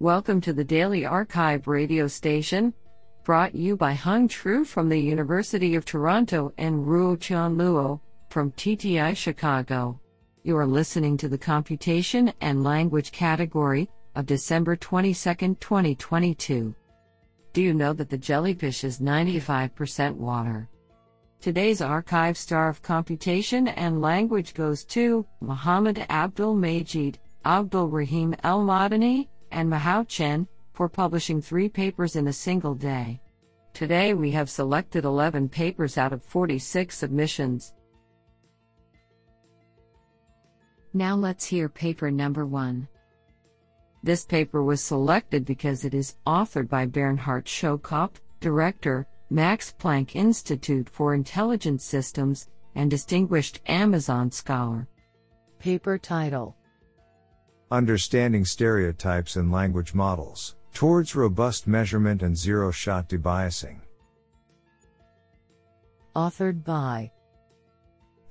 Welcome to the Daily Archive radio station, brought you by Hung Tru from the University of Toronto and Ruo Chan Luo from TTI Chicago. You are listening to the Computation and Language category of December 22, 2022. Do you know that the jellyfish is 95% water? Today's archive star of computation and language goes to Muhammad Abdul Majid, Abdul Rahim El Madani, and Mahao Chen for publishing three papers in a single day. Today we have selected 11 papers out of 46 submissions. Now let's hear paper number one. This paper was selected because it is authored by Bernhard Schölkopf, Director, Max Planck Institute for Intelligent Systems, and Distinguished Amazon Scholar. Paper title Understanding Stereotypes in Language Models Towards Robust Measurement and Zero Shot Debiasing. Authored by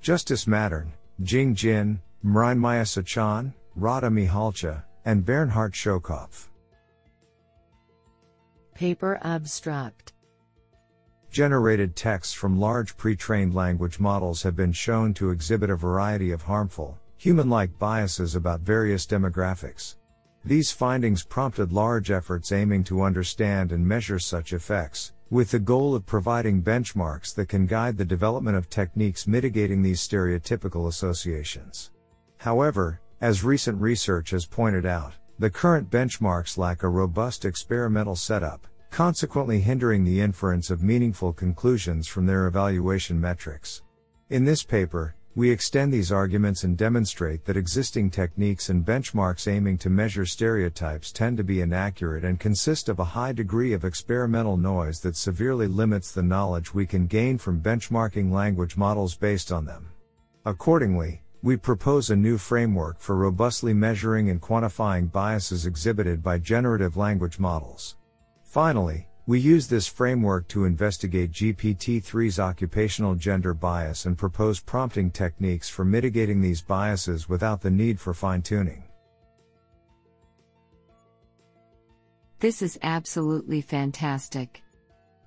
Justus Mattern, Jing Jin, Mrinmaya Sachan, Rada Mihalcea, and Bernhard Schölkopf. Paper abstract Generated texts from large pre trained language models have been shown to exhibit a variety of harmful, human like biases about various demographics. These findings prompted large efforts aiming to understand and measure such effects, with the goal of providing benchmarks that can guide the development of techniques mitigating these stereotypical associations. However, as recent research has pointed out, the current benchmarks lack a robust experimental setup, consequently hindering the inference of meaningful conclusions from their evaluation metrics. In this paper, we extend these arguments and demonstrate that existing techniques and benchmarks aiming to measure stereotypes tend to be inaccurate and consist of a high degree of experimental noise that severely limits the knowledge we can gain from benchmarking language models based on them. Accordingly, we propose a new framework for robustly measuring and quantifying biases exhibited by generative language models. Finally, we use this framework to investigate GPT-3's occupational gender bias and propose prompting techniques for mitigating these biases without the need for fine-tuning. This is absolutely fantastic.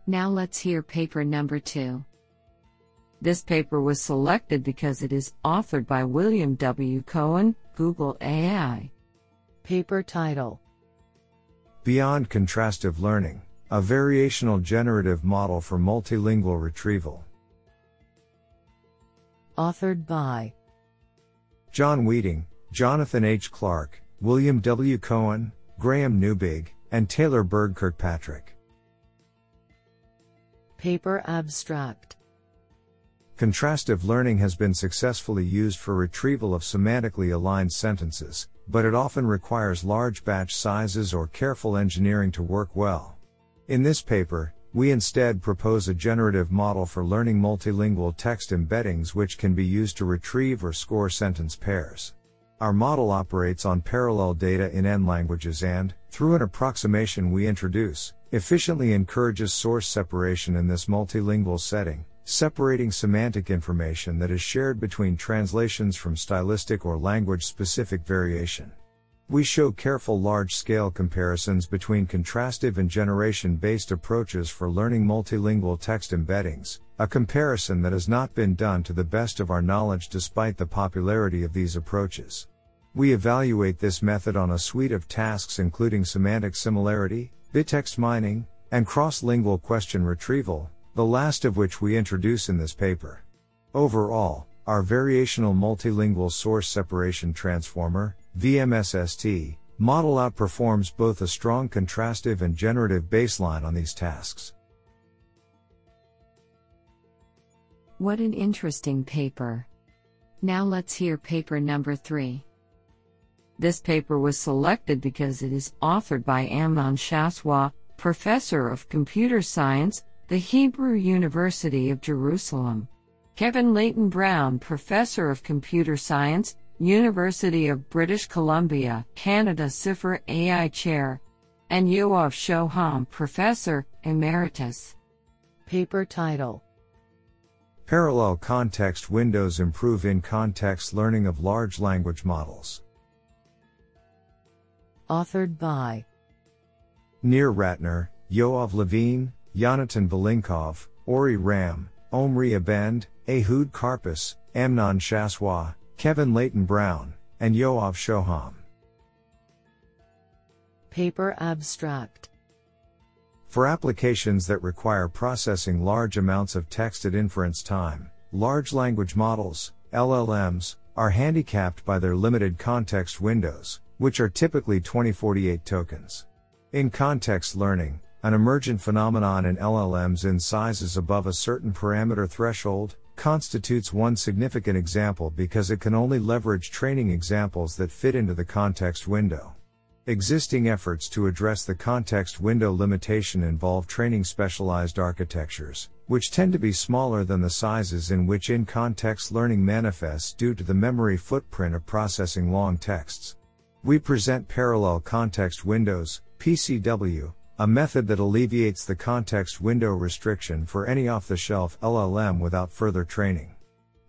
Now let's hear paper number two. This paper was selected because it is authored by William W. Cohen, Google AI. Paper title Beyond Contrastive Learning A Variational Generative Model for Multilingual Retrieval. Authored by John Wieting, Jonathan H. Clark, William W. Cohen, Graham Neubig, and Taylor Berg Kirkpatrick. Paper abstract Contrastive learning has been successfully used for retrieval of semantically aligned sentences, but it often requires large batch sizes or careful engineering to work well. In this paper, we instead propose a generative model for learning multilingual text embeddings which can be used to retrieve or score sentence pairs. Our model operates on parallel data in N languages and, through an approximation we introduce, efficiently encourages source separation in this multilingual setting, separating semantic information that is shared between translations from stylistic or language specific variation. We show careful large scale comparisons between contrastive and generation based approaches for learning multilingual text embeddings, a comparison that has not been done to the best of our knowledge despite the popularity of these approaches. We evaluate this method on a suite of tasks including semantic similarity, bitext mining, and cross-lingual question retrieval, the last of which we introduce in this paper. Overall, our variational multilingual source separation transformer, VMSST, model outperforms both a strong contrastive and generative baseline on these tasks. What an interesting paper. Now let's hear paper number three. This paper was selected because it is authored by Amnon Shashua, Professor of Computer Science, the Hebrew University of Jerusalem. Kevin Leyton Brown, Professor of Computer Science, University of British Columbia, Canada CIFAR AI Chair, and Yoav Shoham, Professor Emeritus. Paper title Parallel context windows improve in context learning of large language models. Authored by Nir Ratner, Yoav Levine, Yonatan Belinkov, Ori Ram, Omri Abend, Ehud Karpas, Amnon Shashua, Kevin Leyton Brown, and Yoav Shoham. Paper abstract. For applications that require processing large amounts of text at inference time, large language models, LLMs, are handicapped by their limited context windows, which are typically 2048 tokens. In context learning, an emergent phenomenon in LLMs in sizes above a certain parameter threshold constitutes one significant example because it can only leverage training examples that fit into the context window. Existing efforts to address the context window limitation involve training specialized architectures, which tend to be smaller than the sizes in which in context learning manifests due to the memory footprint of processing long texts. We present parallel context windows, PCW, a method that alleviates the context window restriction for any off the shelf LLM without further training.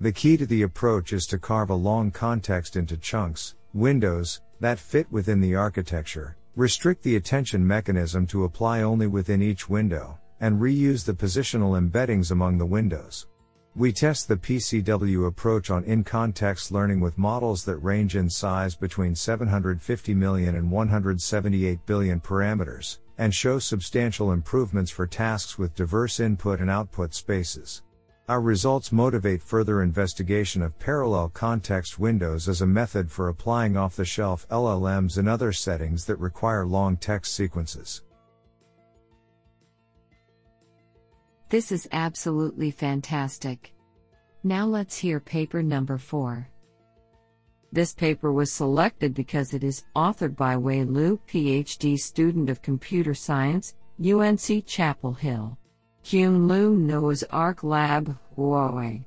The key to the approach is to carve a long context into chunks, windows, that fit within the architecture, restrict the attention mechanism to apply only within each window, and reuse the positional embeddings among the windows. We test the PCW approach on in context learning with models that range in size between 750 million and 178 billion parameters, and show substantial improvements for tasks with diverse input and output spaces. Our results motivate further investigation of parallel context windows as a method for applying off the shelf LLMs in other settings that require long text sequences. This is absolutely fantastic. Now let's hear paper number 4. This paper was selected because it is authored by Wei Lu, PhD student of computer science, UNC Chapel Hill. Kyun Lu Noah's Ark Lab, Huawei.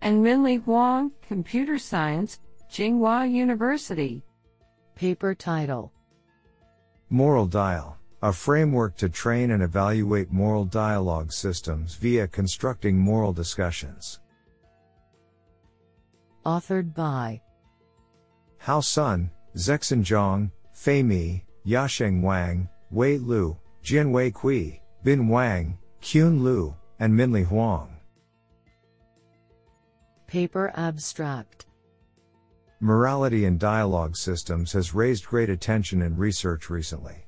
And Minlie Huang, Computer Science, Tsinghua University. Paper title. Moral Dial, a framework to train and evaluate moral dialogue systems via constructing moral discussions. Authored by Hao Sun, Zhexin Zhang, Fei Mi, Yasheng Wang, Wei Lu, Jianwei Cui, Bin Wang, Qun Liu, and Minlie Huang. Paper abstract. Morality in dialogue systems has raised great attention in research recently.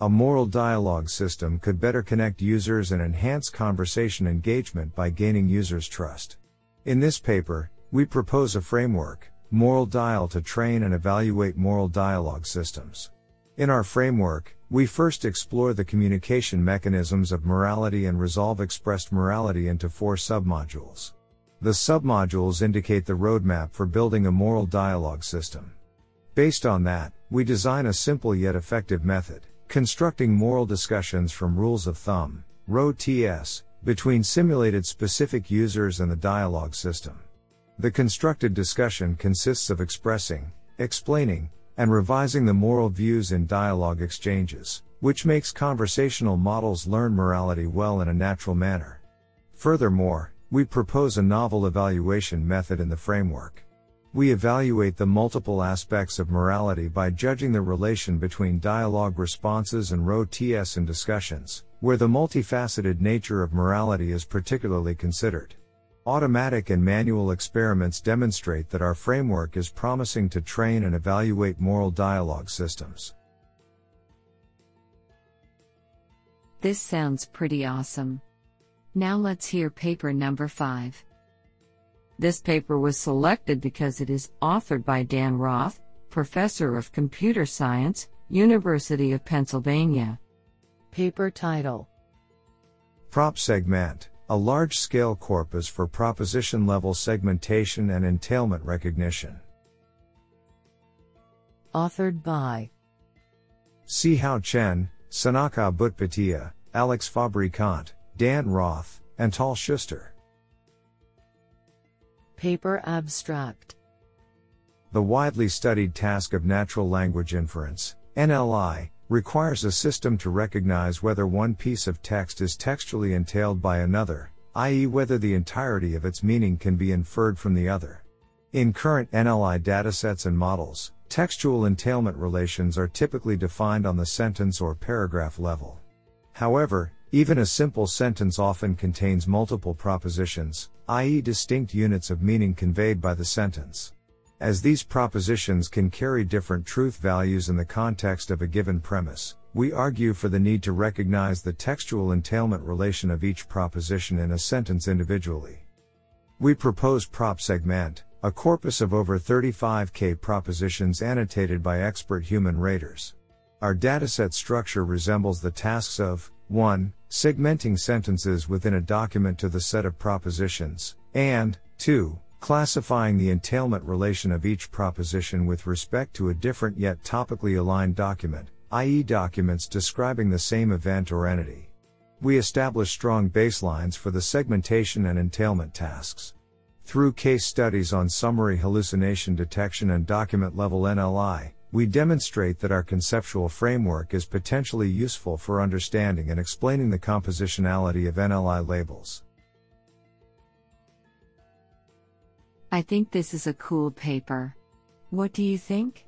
A moral dialogue system could better connect users and enhance conversation engagement by gaining users' trust. In this paper, we propose a framework, Moral Dial, to train and evaluate moral dialogue systems. In our framework, we first explore the communication mechanisms of morality and resolve expressed morality into four submodules. The submodules indicate the roadmap for building a moral dialogue system. Based on that, we design a simple yet effective method, constructing moral discussions from rules of thumb, ROTS, between simulated specific users and the dialogue system. The constructed discussion consists of expressing, explaining, and revising the moral views in dialogue exchanges, which makes conversational models learn morality well in a natural manner. Furthermore, we propose a novel evaluation method in the framework. We evaluate the multiple aspects of morality by judging the relation between dialogue responses and row TS in discussions, where the multifaceted nature of morality is particularly considered. Automatic and manual experiments demonstrate that our framework is promising to train and evaluate moral dialogue systems. This sounds pretty awesome. Now let's hear paper number 5. This paper was selected because it is authored by Dan Roth, Professor of Computer Science, University of Pennsylvania. Paper title. Prop Segment a large scale corpus for proposition level segmentation and entailment recognition. Authored by Hao Chen, Senaka Buthpitiya, Alex Fabrikant, Dan Roth, and Tal Schuster. Paper Abstract The widely studied task of natural language inference, NLI, requires a system to recognize whether one piece of text is textually entailed by another, i.e., whether the entirety of its meaning can be inferred from the other. In current NLI datasets and models, Textual entailment relations are typically defined on the sentence or paragraph level. However, even a simple sentence often contains multiple propositions, i.e., distinct units of meaning conveyed by the sentence. As these propositions can carry different truth values in the context of a given premise, we argue for the need to recognize the textual entailment relation of each proposition in a sentence individually. We propose prop segment, a corpus of over 35k propositions annotated by expert human raters. Our dataset structure resembles the tasks of 1. Segmenting sentences within a document to the set of propositions, and 2. Classifying the entailment relation of each proposition with respect to a different yet topically aligned document, i.e., documents describing the same event or entity. We establish strong baselines for the segmentation and entailment tasks. Through case studies on summary hallucination detection and document level NLI, we demonstrate that our conceptual framework is potentially useful for understanding and explaining the compositionality of NLI labels. I think this is a cool paper. What do you think?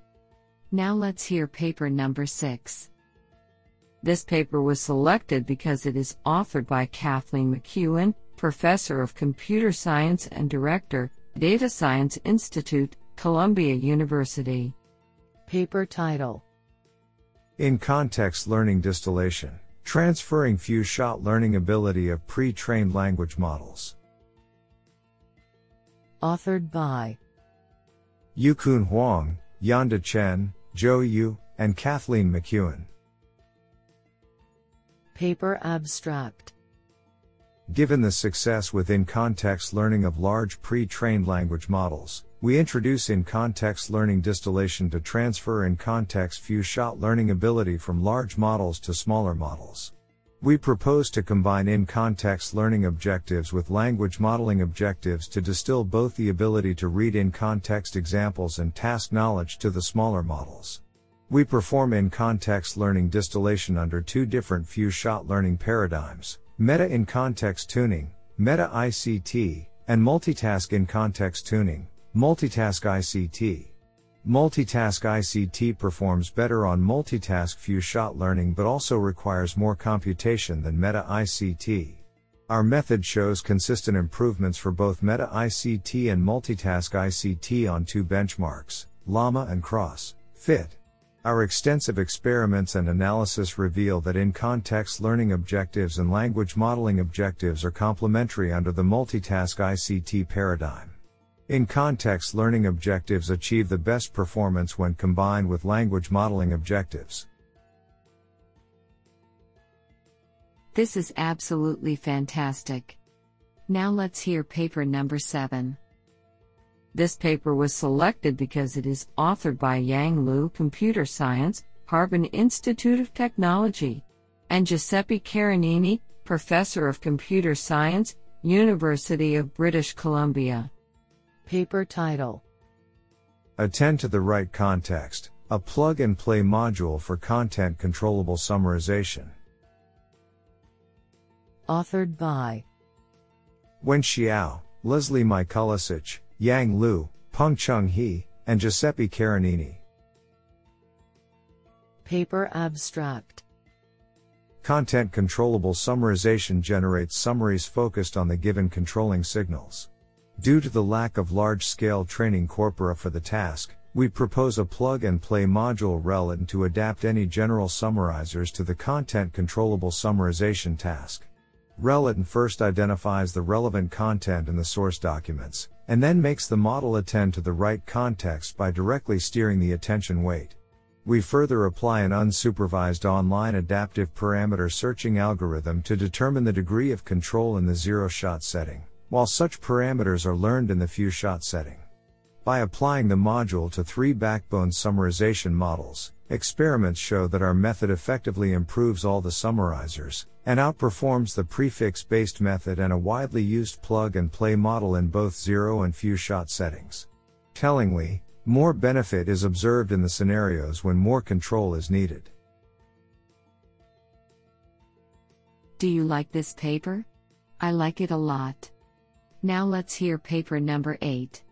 Now let's hear paper number 6. This paper was selected because it is authored by Kathleen McKeown, Professor of Computer Science and Director, Data Science Institute, Columbia University. Paper title In context learning distillation, transferring few shot learning ability of pre trained language models. Authored by Yukun Huang, Yanda Chen, Zhou Yu, and Kathleen McKeown. Paper abstract Given the success with in context learning of large pre trained language models, we introduce in context learning distillation to transfer in context few shot learning ability from large models to smaller models. We propose to combine in context learning objectives with language modeling objectives to distill both the ability to read in context examples and task knowledge to the smaller models. We perform in context learning distillation under two different few shot learning paradigms meta in context tuning, meta ICT, and multitask in context tuning, multitask ICT. Multitask ICT performs better on multitask few shot learning but also requires more computation than Meta ICT. Our method shows consistent improvements for both Meta ICT and Multitask ICT on two benchmarks, LAMA and Cross, Fit. Our extensive experiments and analysis reveal that in context learning objectives and language modeling objectives are complementary under the multitask ICT paradigm. In context learning objectives achieve the best performance when combined with language modeling objectives. This is absolutely fantastic. Now let's hear paper number 7. This paper was selected because it is authored by Yang Lu Computer Science, Harbin Institute of Technology, and Giuseppe Carenini, Professor of Computer Science, University of British Columbia. Paper title Attend to the right context, a plug and play module for content controllable summarization. Authored by Wen Xiao, Lesly Miculicich, Yang Liu, Peng Chung He, and Giuseppe Carenini. Paper abstract Content controllable summarization generates summaries focused on the given controlling signals. Due to the lack of large scale training corpora for the task, we propose a plug and play module RELATN to adapt any general summarizers to the content controllable summarization task. RELATN first identifies the relevant content in the source documents, and then makes the model attend to the right context by directly steering the attention weight. We further apply an unsupervised online adaptive parameter searching algorithm to determine the degree of control in the zero shot setting, while such parameters are learned in the few shot setting. By applying the module to three backbone summarization models, experiments show that our method effectively improves all the summarizers, and outperforms the prefix based method and a widely used plug and play model in both zero and few shot settings. Tellingly, more benefit is observed in the scenarios when more control is needed. Do you like this paper? I like it a lot. Now let's hear paper number 8.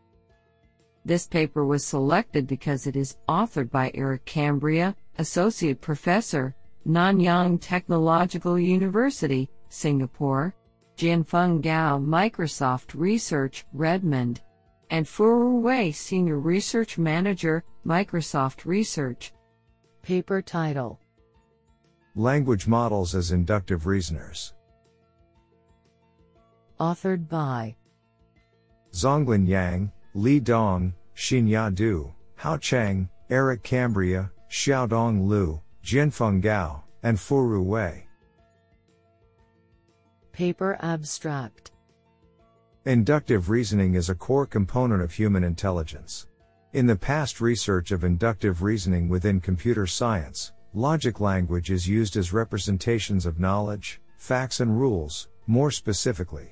This paper was selected because it is authored by Erik Cambria, Associate Professor, Nanyang Technological University, Singapore, Jianfeng Gao, Microsoft Research, Redmond, and Furu Wei, Senior Research Manager, Microsoft Research. Paper title Language Models as Inductive Reasoners. Authored by Zonglin Yang, Li Dong, Xinya Du, Hao Cheng, Erik Cambria, Xiaodong Liu, Jianfeng Gao, and Furu Wei. Paper abstract Inductive reasoning is a core component of human intelligence. In the past research of inductive reasoning within computer science, logic language is used as representations of knowledge, facts and rules, more specifically.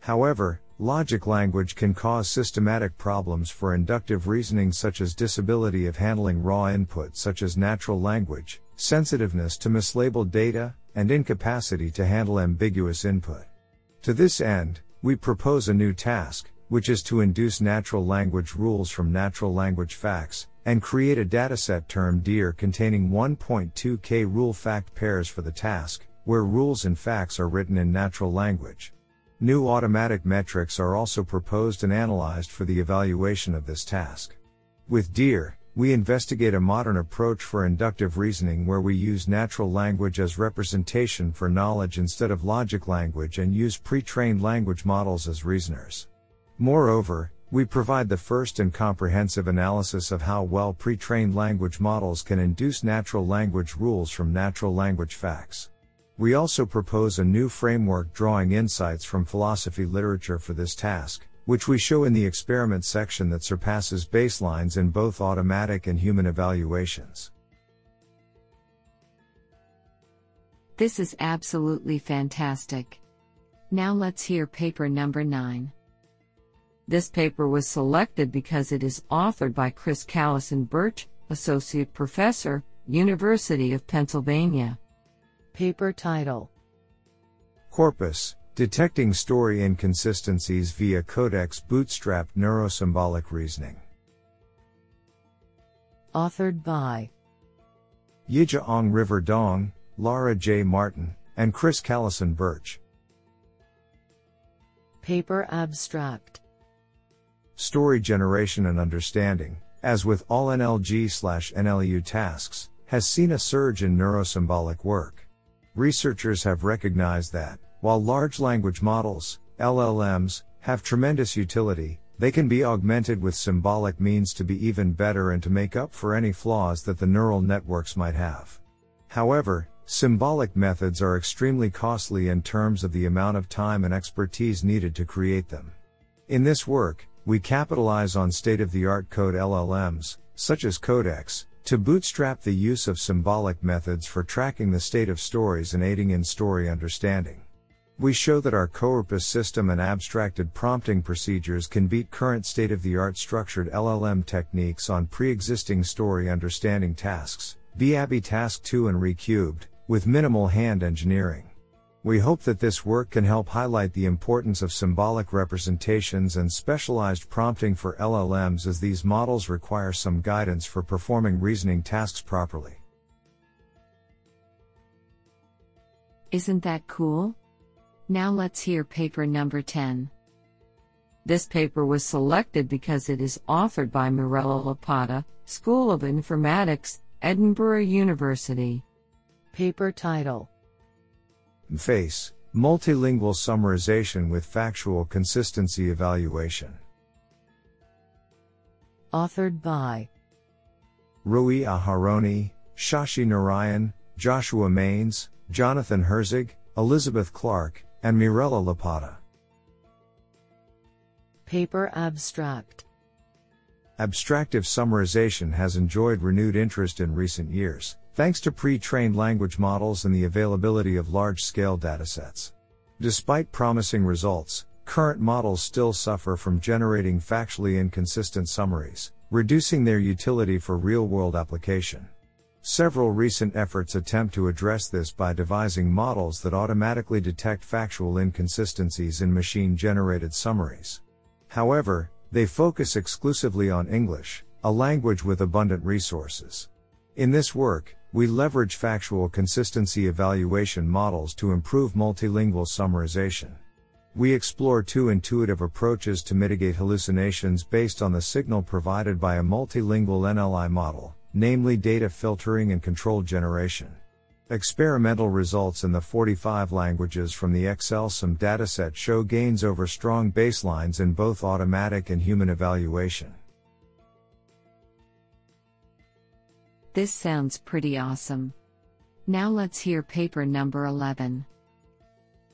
However, logic language can cause systematic problems for inductive reasoning such as disability of handling raw input such as natural language, sensitiveness to mislabeled data, and incapacity to handle ambiguous input. To this end, we propose a new task, which is to induce natural language rules from natural language facts, and create a dataset termed DEER containing 1.2k rule fact pairs for the task, where rules and facts are written in natural language. New automatic metrics are also proposed and analyzed for the evaluation of this task. With DEER, we investigate a modern approach for inductive reasoning where we use natural language as representation for knowledge instead of logic language and use pre-trained language models as reasoners. Moreover, we provide the first and comprehensive analysis of how well pre-trained language models can induce natural language rules from natural language facts. We also propose a new framework drawing insights from philosophy literature for this task, which we show in the experiment section that surpasses baselines in both automatic and human evaluations. This is absolutely fantastic. Now let's hear paper number 9. This paper was selected because it is authored by Chris Callison Birch, Associate Professor, University of Pennsylvania. Paper title CoRRPUS Detecting Story Inconsistencies via Codex Bootstrapped Neurosymbolic Reasoning. Authored by Yijiang River Dong, Lara J. Martin, and Chris Callison Birch. Paper abstract Story generation and understanding, as with all NLG NLU tasks, has seen a surge in neurosymbolic work. Researchers have recognized that, while large language models, LLMs, have tremendous utility, they can be augmented with symbolic means to be even better and to make up for any flaws that the neural networks might have. However, symbolic methods are extremely costly in terms of the amount of time and expertise needed to create them. In this work, we capitalize on state of the art code LLMs, such as Codex, to bootstrap the use of symbolic methods for tracking the state of stories and aiding in story understanding. We show that our CoRRPUS system and abstracted prompting procedures can beat current state of the art structured LLM techniques on pre existing story understanding tasks, BABI Task 2 and Recubed, with minimal hand engineering. We hope that this work can help highlight the importance of symbolic representations and specialized prompting for LLMs as these models require some guidance for performing reasoning tasks properly. Isn't that cool? Now let's hear paper number 10. This paper was selected because it is authored by Mirella Lapata, School of Informatics, Edinburgh University. Paper title MFACE Multilingual Summarization with Factual Consistency Evaluation. Authored by Rui Aharoni, Shashi Narayan, Joshua Maynez, Jonathan Herzig, Elizabeth Clark, and Mirella Lapata. Paper abstract Abstractive summarization has enjoyed renewed interest in recent years, thanks to pre trained language models and the availability of large scale datasets. Despite promising results, current models still suffer from generating factually inconsistent summaries, reducing their utility for real world application. Several recent efforts attempt to address this by devising models that automatically detect factual inconsistencies in machine generated summaries. However, They focus exclusively on English, a language with abundant resources. In this work, we leverage factual consistency evaluation models to improve multilingual summarization. We explore two intuitive approaches to mitigate hallucinations based on the signal provided by a multilingual NLI model, namely data filtering and control generation. Experimental results in the 45 languages from the XLSum dataset show gains over strong baselines in both automatic and human evaluation. This sounds pretty awesome. Now let's hear paper number 11.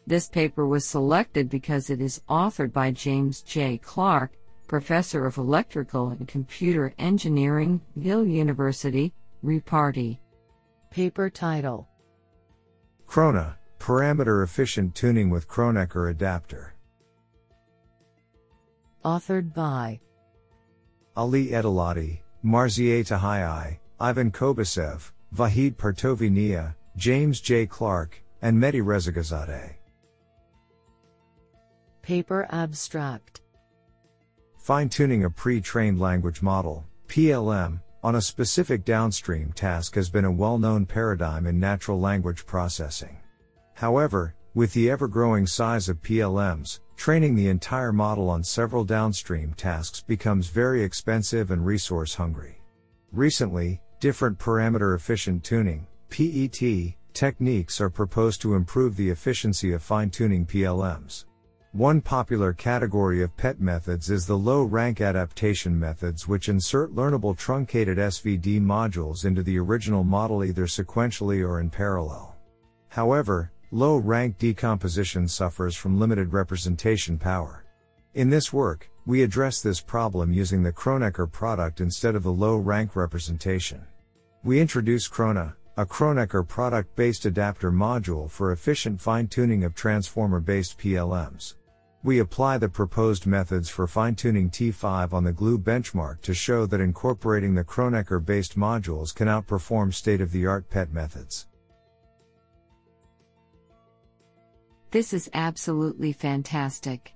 This paper was selected because it is authored by James J. Clark, Professor of Electrical and Computer Engineering, Yale University, Reparty. Paper title Krona, Parameter Efficient Tuning with Kronecker Adapter. Authored by Ali Edalati, Marzieh Tahaei, Ivan Kobyzev, Vahid Partovi James J. Clark, and Mehdi Rezagholizadeh. Paper Abstract Fine tuning a pre trained language model, PLM, on a specific downstream task has been a well known paradigm in natural language processing. However, with the ever growing size of PLMs, training the entire model on several downstream tasks becomes very expensive and resource hungry. Recently, Different parameter efficient tuning, PET, techniques are proposed to improve the efficiency of fine tuning PLMs. One popular category of PET methods is the low rank adaptation methods, which insert learnable truncated SVD modules into the original model either sequentially or in parallel. However, low rank decomposition suffers from limited representation power. In this work, we address this problem using the Kronecker product instead of the low rank representation. We introduce Krona, a Kronecker product based adapter module for efficient fine tuning of transformer based PLMs. We apply the proposed methods for fine tuning T5 on the glue benchmark to show that incorporating the Kronecker based modules can outperform state of the art PET methods. This is absolutely fantastic.